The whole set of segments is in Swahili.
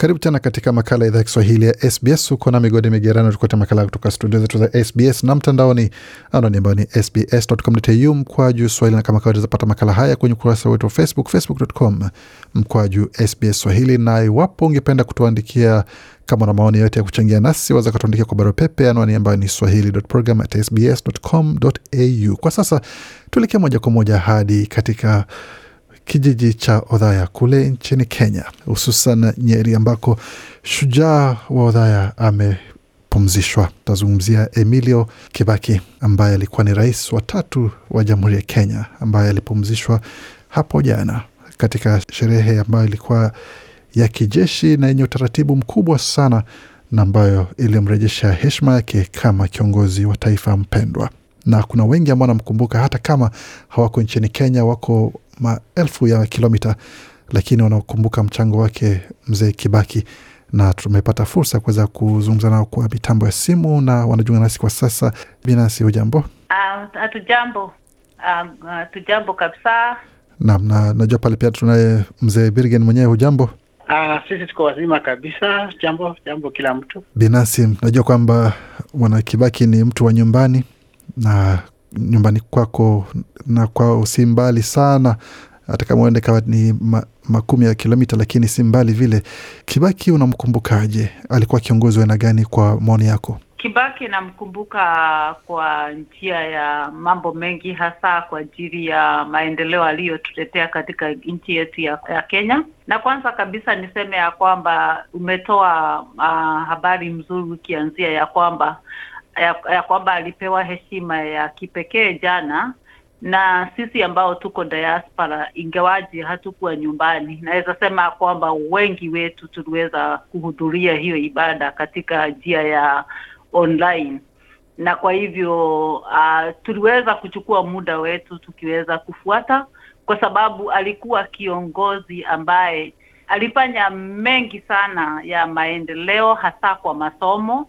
Karibu tena katika makala ya idhaa ya Kiswahili ya SBS. Uko na migodi migerano, tukuete makala kutoka studio zetu za SBS na mtandaoni, anwani ambayo ni sbs.com.au mkwaju swahili, na kama kawaida zapata makala haya kwenye ukurasa wetu wa Facebook, facebook.com mkwaju SBS Swahili. Na iwapo ungependa kutuandikia kama na maoni yote ya kuchangia nasi, waweza kutuandikia kwa barua pepe, anwani ambayo ni swahili.program@sbs.com.au. Kwa sasa tuelekee moja kwa moja hadi katika kijiji cha Odhaya kule nchini Kenya, hususan Nyeri, ambako shujaa wa Odhaya amepumzishwa. Tazungumzia Emilio Kibaki ambaye alikuwa ni rais wa tatu wa Jamhuri ya Kenya, ambaye alipumzishwa hapo jana katika sherehe ambayo ilikuwa ya kijeshi na yenye utaratibu mkubwa sana na ambayo ilimrejesha heshima yake kama kiongozi wa taifa mpendwa na kuna wengi ambao wanamkumbuka hata kama hawako nchini Kenya, wako maelfu ya kilomita, lakini wanakumbuka mchango wake mzee Kibaki, na tumepata fursa kuweza kuzungumza nao kwa mitambo ya simu na wanajiunga nasi kwa sasa. Binasi, hujambo? Hatujambo. Hatujambo kabisa. Naam, na najua pale pia tunaye mzee Birgen mwenyewe, hujambo? Ah, sisi tuko wazima kabisa. Jambo jambo kila mtu. Binasi, najua kwamba bwana Kibaki ni mtu wa nyumbani na nyumbani kwako na kwao si mbali sana, hata kama kawa ni ma, makumi ya kilomita, lakini si mbali vile. Kibaki unamkumbukaje? Alikuwa kiongozi wa gani kwa maoni yako? Kibaki namkumbuka kwa njia ya mambo mengi, hasa kwa ajili ya maendeleo aliyotuletea katika nchi yetu ya, ya Kenya. Na kwanza kabisa niseme ya kwamba umetoa uh, habari mzuri ukianzia ya kwamba ya, ya kwamba alipewa heshima ya kipekee jana, na sisi ambao tuko diaspora, ingawaji hatukuwa nyumbani, naweza sema kwamba wengi wetu tuliweza kuhudhuria hiyo ibada katika njia ya online, na kwa hivyo uh, tuliweza kuchukua muda wetu tukiweza kufuata, kwa sababu alikuwa kiongozi ambaye alifanya mengi sana ya maendeleo, hasa kwa masomo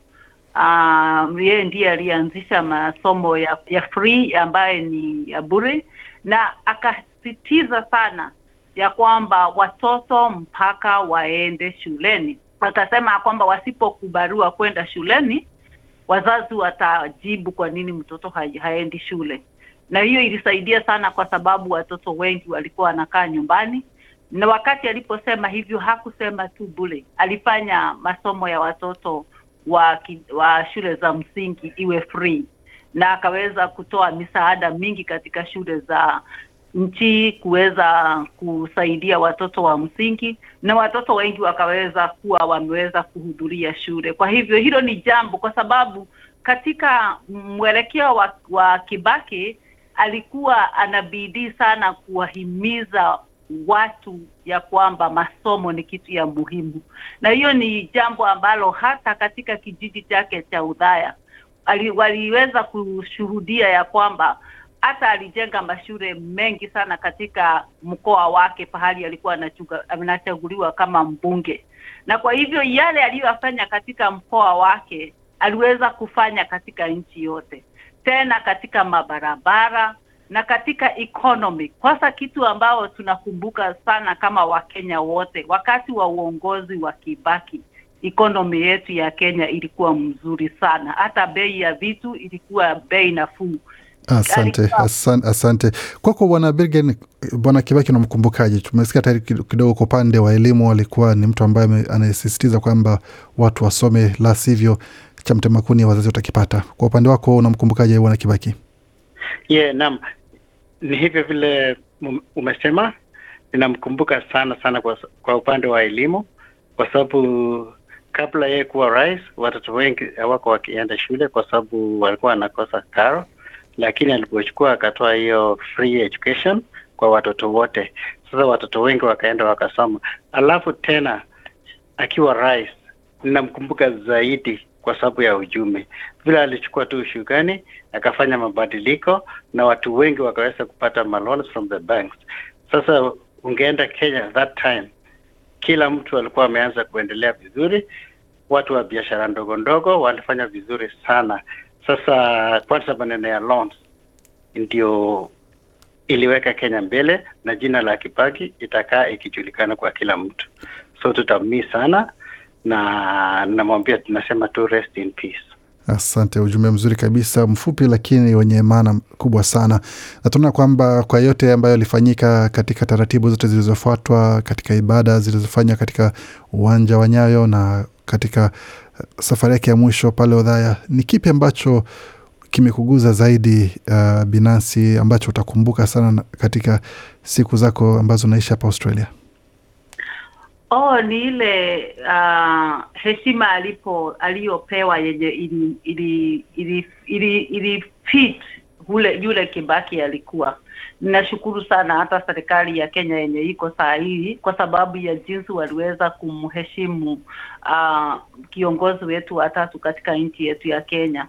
Uh, yeye ndiye alianzisha masomo ya, ya free ambaye ni ya bure, na akasisitiza sana ya kwamba watoto mpaka waende shuleni. Akasema kwamba wasipokubaliwa kwenda shuleni, wazazi watajibu kwa nini mtoto ha haendi shule, na hiyo ilisaidia sana, kwa sababu watoto wengi walikuwa wanakaa nyumbani na wakati aliposema hivyo hakusema tu bure, alifanya masomo ya watoto wa, wa shule za msingi iwe free na akaweza kutoa misaada mingi katika shule za nchi kuweza kusaidia watoto wa msingi, na watoto wengi wakaweza kuwa wameweza kuhudhuria shule. Kwa hivyo hilo ni jambo, kwa sababu katika mwelekeo wa, wa Kibaki alikuwa anabidii sana kuwahimiza watu ya kwamba masomo ni kitu ya muhimu, na hiyo ni jambo ambalo hata katika kijiji chake cha Udhaya waliweza kushuhudia ya kwamba hata alijenga mashule mengi sana katika mkoa wake pahali alikuwa anachaguliwa kama mbunge, na kwa hivyo yale aliyoyafanya katika mkoa wake aliweza kufanya katika nchi yote, tena katika mabarabara na katika economy. Hasa kitu ambao tunakumbuka sana kama Wakenya wote, wakati wa uongozi wa Kibaki, economy yetu ya Kenya ilikuwa mzuri sana, hata bei ya vitu ilikuwa bei nafuu. Asante, asante, asante kwako Bwana Birgen. Bwana Kibaki unamkumbukaje? Tumesikia tayari kidogo kwa upande wa elimu, alikuwa ni mtu ambaye anayesisitiza kwamba watu wasome, la sivyo cha mtema kuni wazazi watakipata. Kwa upande wako unamkumbukaje Bwana Kibaki? Yeah, naam, ni hivyo vile umesema. Ninamkumbuka sana sana kwa, kwa upande wa elimu, kwa sababu kabla yeye kuwa rais watoto wengi hawako wakienda shule kwa sababu walikuwa wanakosa karo, lakini alipochukua akatoa hiyo free education kwa watoto wote. Sasa watoto wengi wakaenda wakasoma, alafu tena akiwa rais ninamkumbuka zaidi kwa sababu ya ujumbe, vile alichukua tu ushukani akafanya mabadiliko na watu wengi wakaweza kupata maloans from the banks. Sasa ungeenda Kenya that time, kila mtu alikuwa ameanza kuendelea vizuri, watu wa biashara ndogo ndogo walifanya vizuri sana. Sasa kwanza maneno ya loans ndio iliweka Kenya mbele na jina la Kibaki itakaa ikijulikana kwa kila mtu, so tutamii sana na namwambia, tunasema tu rest in peace. Asante, ujumbe mzuri kabisa, mfupi lakini wenye maana kubwa sana, na tunaona kwamba kwa yote ambayo yalifanyika katika taratibu zote zilizofuatwa katika ibada zilizofanywa katika uwanja wa Nyayo na katika safari yake ya mwisho pale Odhaya, ni kipi ambacho kimekuguza zaidi uh, binafsi ambacho utakumbuka sana katika siku zako ambazo unaishi hapa Australia? Oh, ni ile uh, heshima alipo aliyopewa yenye ili ili yule Kibaki alikuwa. Ninashukuru sana hata serikali ya Kenya yenye iko saa hii kwa sababu ya jinsi waliweza kumheshimu uh, kiongozi wetu watatu katika nchi yetu ya Kenya.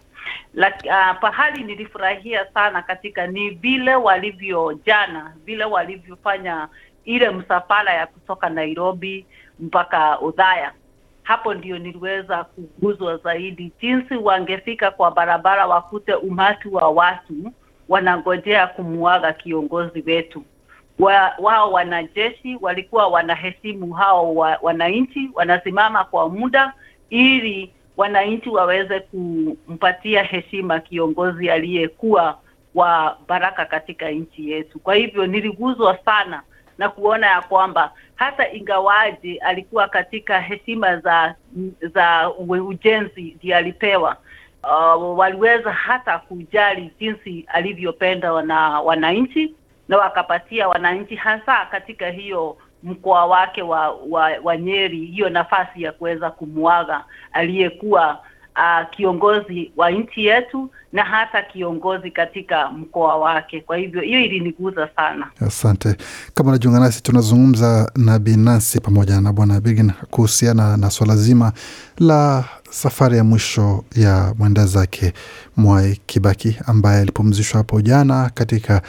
Laki, uh, pahali nilifurahia sana katika ni vile walivyo jana, vile walivyofanya ile msafara ya kutoka Nairobi mpaka Udhaya. Hapo ndio niliweza kuguzwa zaidi, jinsi wangefika kwa barabara wakute umati wa watu wanangojea kumuaga kiongozi wetu. Wa, wao wanajeshi walikuwa wanaheshimu hao wa, wananchi, wanasimama kwa muda ili wananchi waweze kumpatia heshima kiongozi aliyekuwa wa baraka katika nchi yetu. Kwa hivyo niliguzwa sana na kuona ya kwamba hata ingawaji alikuwa katika heshima za za ujenzi ndiye alipewa, uh, waliweza hata kujali jinsi alivyopenda wana wananchi na wakapatia wananchi hasa katika hiyo mkoa wake wa, wa, wa Nyeri hiyo nafasi ya kuweza kumwaga aliyekuwa uh, kiongozi wa nchi yetu na hata kiongozi katika mkoa wake. Kwa hivyo hiyo iliniguza sana. Asante. Kama unajiunga nasi, tunazungumza na Binasi pamoja na Bwana Bigin kuhusiana na swala zima la safari ya mwisho ya mwenda zake Mwai Kibaki ambaye alipumzishwa hapo jana katika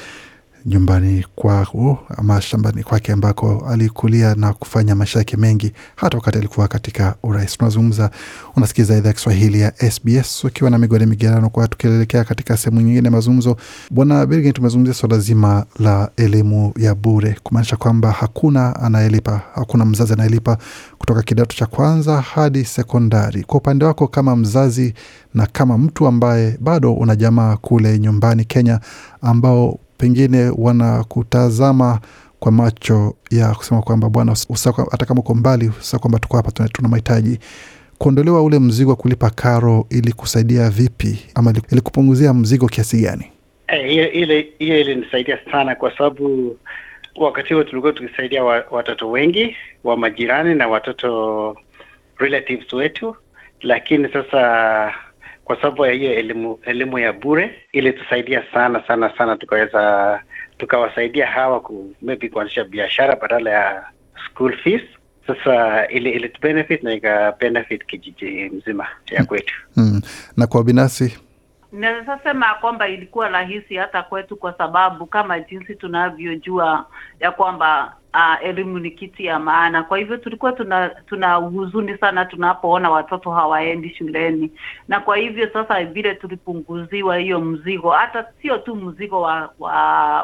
nyumbani kwao ama shambani kwake ambako alikulia na kufanya maisha yake mengi hata wakati alikuwa katika urais. Tunazungumza, unasikiza idhaa ya Kiswahili ya SBS ukiwa na migode migerano, kwa tukielekea katika sehemu nyingine ya mazungumzo. Bwana Bergen, tumezungumzia swala zima la elimu ya bure, kumaanisha kwamba hakuna anayelipa, hakuna mzazi anayelipa kutoka kidato cha kwanza hadi sekondari. Kwa upande wako kama mzazi na kama mtu ambaye bado una jamaa kule nyumbani Kenya ambao pengine wanakutazama kwa macho ya kusema kwamba bwana, hata kama uko mbali, sa kwamba tuko hapa, tuna mahitaji kuondolewa ule mzigo wa kulipa karo, ili kusaidia vipi ama ili kupunguzia mzigo kiasi gani? Hiyo e, ilinisaidia sana, kwa sababu wakati huo tulikuwa tukisaidia wa, watoto wengi wa majirani na watoto relatives wetu, lakini sasa kwa sababu ya hiyo elimu elimu ya bure ilitusaidia sana sana sana, tukaweza tukawasaidia hawa ku maybe kuanzisha biashara badala ya school fees. Sasa ili ili benefit na ika benefit kijiji mzima ya kwetu. Mm. Na kwa binafsi Naweza sema kwamba ilikuwa rahisi hata kwetu, kwa sababu kama jinsi tunavyojua ya kwamba uh, elimu ni kitu ya maana. Kwa hivyo tulikuwa tuna tuna huzuni sana tunapoona watoto hawaendi shuleni, na kwa hivyo sasa vile tulipunguziwa hiyo mzigo, hata sio tu mzigo wa wa,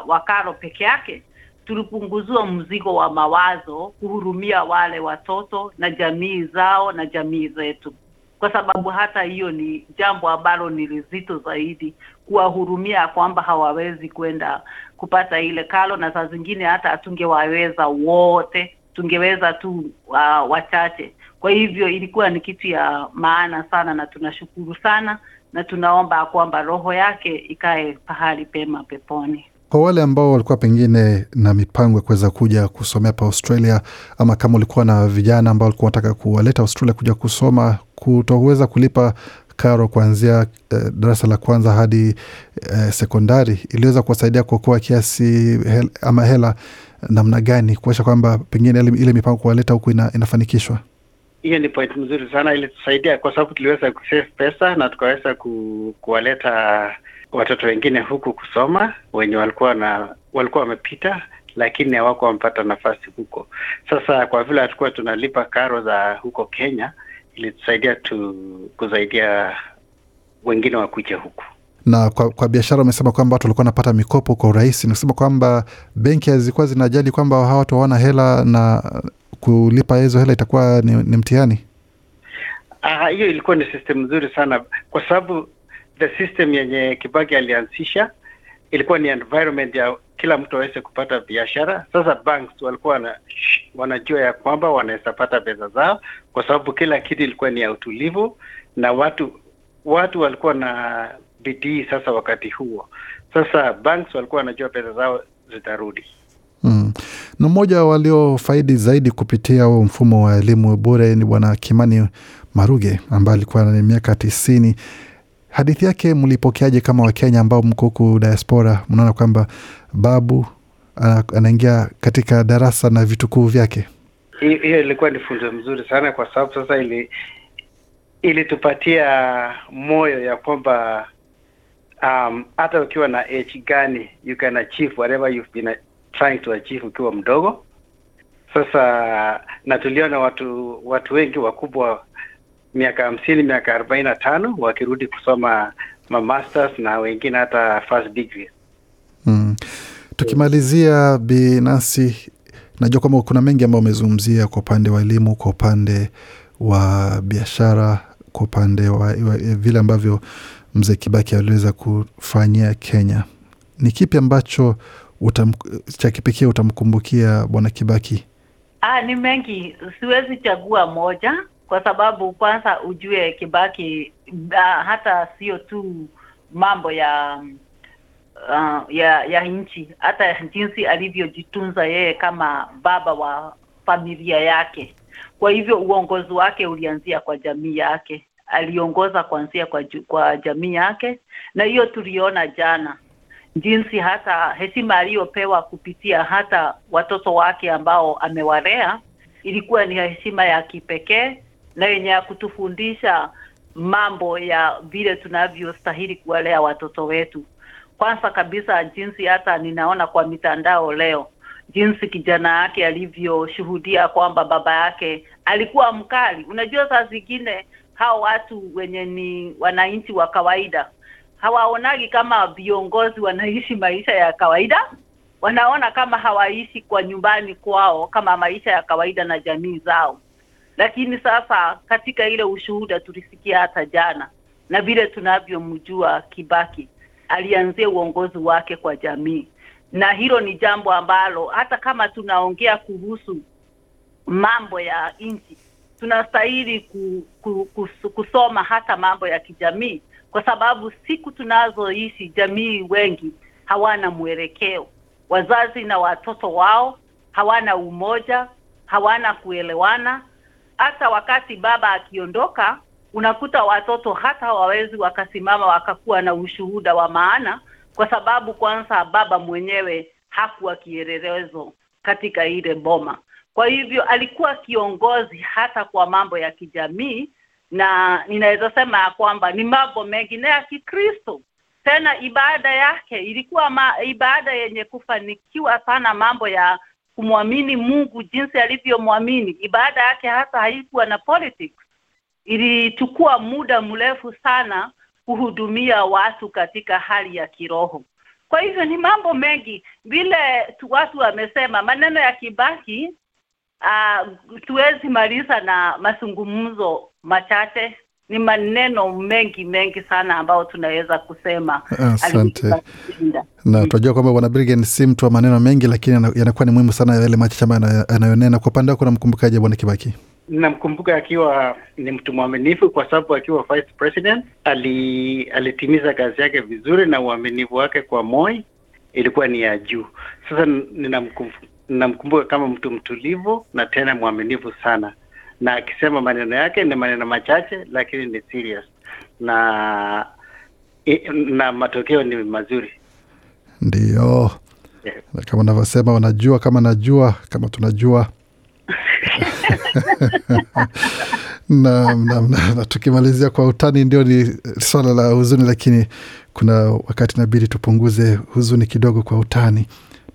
wa karo peke yake, tulipunguziwa mzigo wa mawazo, kuhurumia wale watoto na jamii zao na jamii zetu kwa sababu hata hiyo ni jambo ambalo ni lizito zaidi, kuwahurumia kwamba hawawezi kwenda kupata ile kalo, na saa zingine hata hatungewaweza wote, tungeweza tu uh, wachache. Kwa hivyo ilikuwa ni kitu ya maana sana, na tunashukuru sana na tunaomba kwamba roho yake ikae pahali pema peponi. Kwa wale ambao walikuwa pengine na mipango ya kuweza kuja kusomea pa Australia, ama kama ulikuwa na vijana ambao walikuwa wanataka kuwaleta Australia kuja kusoma, kutoweza kulipa karo kuanzia eh, darasa la kwanza hadi eh, sekondari, iliweza kuwasaidia kuokoa kiasi hel, ama hela namna gani, kuonyesha kwamba pengine ile mipango kuwaleta huku ina, inafanikishwa? Hiyo ni point mzuri sana, ilitusaidia kwa sababu tuliweza kusave pesa na tukaweza ku, kuwaleta watoto wengine huku kusoma wenye walikuwa na walikuwa wamepita lakini hawako wamepata nafasi huko. Sasa kwa vile hatukuwa tunalipa karo za huko Kenya, ilitusaidia tu kusaidia wengine wakuja huku. Na kwa, kwa biashara umesema kwamba watu walikuwa wanapata mikopo kwa urahisi, nikusema kwamba benki hazikuwa zinajali kwamba hawa watu hawana hela na kulipa hizo hela itakuwa ni, ni mtihani. Ah, hiyo ilikuwa ni system nzuri sana kwa sababu the system yenye Kibaki alianzisha ilikuwa ni environment ya kila mtu aweze kupata biashara. Sasa banks walikuwa wana, wanajua ya kwamba wanaweza pata pesa zao kwa sababu kila kitu ilikuwa ni ya utulivu na watu watu walikuwa na bidii. Sasa wakati huo sasa banks walikuwa wanajua pesa zao zitarudi. Mm. Na mmoja waliofaidi zaidi kupitia huo mfumo wa elimu bure ni Bwana Kimani Maruge ambaye alikuwa na miaka tisini. Hadithi yake mlipokeaje kama Wakenya ambao mko huku diaspora? Mnaona kwamba babu anaingia katika darasa na vitukuu vyake. Hiyo ilikuwa ni funzo mzuri sana kwa sababu sasa ili ilitupatia moyo ya kwamba um, hata ukiwa na age gani you can achieve whatever you've been trying to achieve ukiwa mdogo. Sasa na tuliona watu watu wengi wakubwa miaka hamsini miaka arobaini na tano wakirudi kusoma ma masters na wengine hata first degree. Tukimalizia binafsi, najua kwamba kuna mengi ambayo umezungumzia kwa upande wa elimu, kwa upande wa biashara, kwa upande wa, wa vile ambavyo mzee Kibaki aliweza kufanyia Kenya. Ni kipi ambacho utam, cha kipekee utamkumbukia bwana Kibaki? Ah, ni mengi, siwezi chagua moja kwa sababu kwanza ujue Kibaki ah, hata sio tu mambo ya uh, ya ya nchi, hata jinsi alivyojitunza yeye kama baba wa familia yake. Kwa hivyo uongozi wake ulianzia kwa jamii yake, aliongoza kuanzia kwa, kwa jamii yake, na hiyo tuliona jana jinsi hata heshima aliyopewa kupitia hata watoto wake ambao amewalea ilikuwa ni heshima ya kipekee na yenye ya kutufundisha mambo ya vile tunavyostahili kuwalea watoto wetu. Kwanza kabisa, jinsi hata ninaona kwa mitandao leo, jinsi kijana yake alivyoshuhudia kwamba baba yake alikuwa mkali. Unajua, saa zingine hao watu wenye ni wananchi wa kawaida hawaonagi kama viongozi wanaishi maisha ya kawaida, wanaona kama hawaishi kwa nyumbani kwao kama maisha ya kawaida na jamii zao. Lakini sasa katika ile ushuhuda tulisikia hata jana, na vile tunavyomjua Kibaki, alianzia uongozi wake kwa jamii, na hilo ni jambo ambalo hata kama tunaongea kuhusu mambo ya nchi tunastahili ku, ku, kus, kusoma hata mambo ya kijamii, kwa sababu siku tunazoishi jamii wengi hawana mwelekeo, wazazi na watoto wao hawana umoja, hawana kuelewana. Hata wakati baba akiondoka, unakuta watoto hata hawawezi wakasimama wakakuwa na ushuhuda wa maana, kwa sababu kwanza baba mwenyewe hakuwa kielelezo katika ile boma. Kwa hivyo alikuwa kiongozi hata kwa mambo ya kijamii, na ninaweza sema ya kwamba ni mambo mengine ya Kikristo. Tena ibada yake ilikuwa ma, ibada yenye kufanikiwa sana, mambo ya kumwamini Mungu jinsi alivyomwamini. Ibada yake hasa haikuwa na politics, ilichukua muda mrefu sana kuhudumia watu katika hali ya kiroho. Kwa hivyo ni mambo mengi vile watu wamesema, maneno ya Kibaki uh, tuwezi maliza na mazungumzo machache. Ni maneno mengi mengi sana ambayo tunaweza kusema Asante. na tunajua kwamba bwana Brigen si mtu wa maneno mengi, lakini yanakuwa ni muhimu sana yale machache ambayo ana- anayonena. Kwa upande wako namkumbukaje bwana Kibaki? Namkumbuka akiwa ni mtu mwaminifu kwa sababu akiwa vice president ali, alitimiza kazi yake vizuri na uaminifu wake kwa Moi ilikuwa ni ya juu. Sasa ninamkumbuka kama mtu mtulivu na tena mwaminifu sana, na akisema maneno yake ni maneno machache lakini ni serious na na matokeo ni mazuri. Ndio Yeah. Kama unavyosema, wanajua kama najua kama tunajua na, na, na, na tukimalizia kwa utani, ndio ni swala la huzuni, lakini kuna wakati inabidi tupunguze huzuni kidogo kwa utani,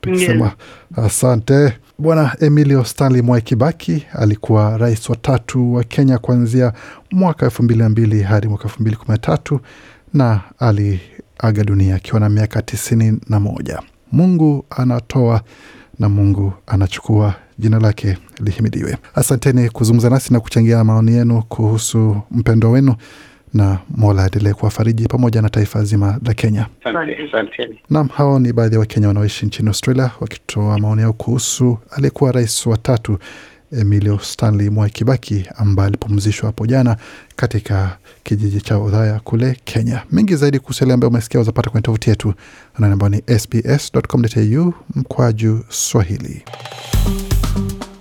tukisema asante Bwana Emilio Stanley Mwai Kibaki alikuwa rais wa tatu wa Kenya kuanzia mwaka elfu mbili na mbili hadi mwaka elfu mbili kumi na tatu na aliaga dunia akiwa na miaka tisini na moja. Mungu anatoa na Mungu anachukua. Jina lake lihimidiwe. Asanteni kuzungumza nasi na kuchangia maoni yenu kuhusu mpendo wenu, na Mola aendelee kuwafariji pamoja na taifa zima la Kenya. Naam. Hao ni baadhi ya Wakenya wanaoishi nchini Australia wakitoa maoni yao kuhusu aliyekuwa rais wa tatu Emilio Stanley Mwai Kibaki ambaye alipumzishwa hapo jana katika kijiji cha Udhaya kule Kenya. Mengi zaidi kuhusu yale ambayo umesikia uzapata kwenye tovuti yetu anwani ambayo ni sbs.com.au mkwaju Swahili.